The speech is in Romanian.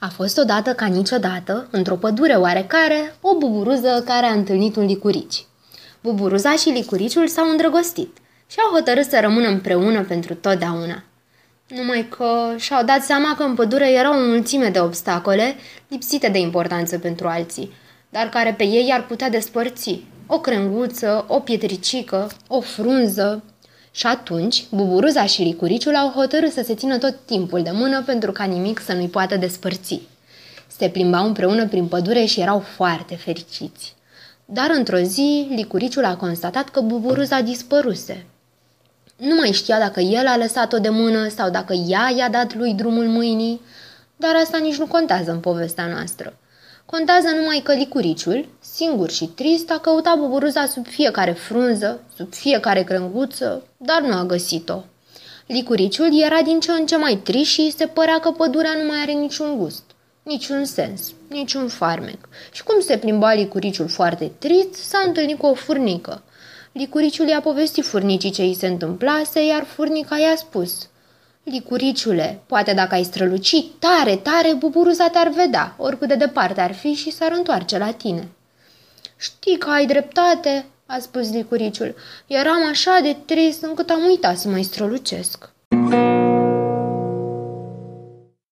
A fost odată ca niciodată, într-o pădure oarecare, o buburuză care a întâlnit un licurici. Buburuza și licuriciul s-au îndrăgostit și au hotărât să rămână împreună pentru totdeauna. Numai că și-au dat seama că în pădure erau o mulțime de obstacole lipsite de importanță pentru alții, dar care pe ei ar putea despărți. O crenguță, o pietricică, o frunză, și atunci, buburuza și licuriciul au hotărât să se țină tot timpul de mână pentru ca nimic să nu-i poată despărți. Se plimbau împreună prin pădure și erau foarte fericiți. Dar într-o zi, licuriciul a constatat că buburuza dispăruse. Nu mai știa dacă el a lăsat-o de mână sau dacă ea i-a dat lui drumul mâinii, dar asta nici nu contează în povestea noastră. Contează numai că licuriciul, singur și trist, a căutat buburuza sub fiecare frunză, sub fiecare crânguță, dar nu a găsit-o. Licuriciul era din ce în ce mai trist și se părea că pădurea nu mai are niciun gust, niciun sens, niciun farmec. Și cum se plimba licuriciul foarte trist, s-a întâlnit cu o furnică. Licuriciul i-a povestit furnicii ce îi se întâmplase, iar furnica i-a spus – Licuriciule, poate dacă ai străluci tare, tare, buburuza te-ar vedea, oricât de departe ar fi și s-ar întoarce la tine. Știi că ai dreptate, a spus licuriciul. Eram așa de trist încât am uitat să mai strălucesc.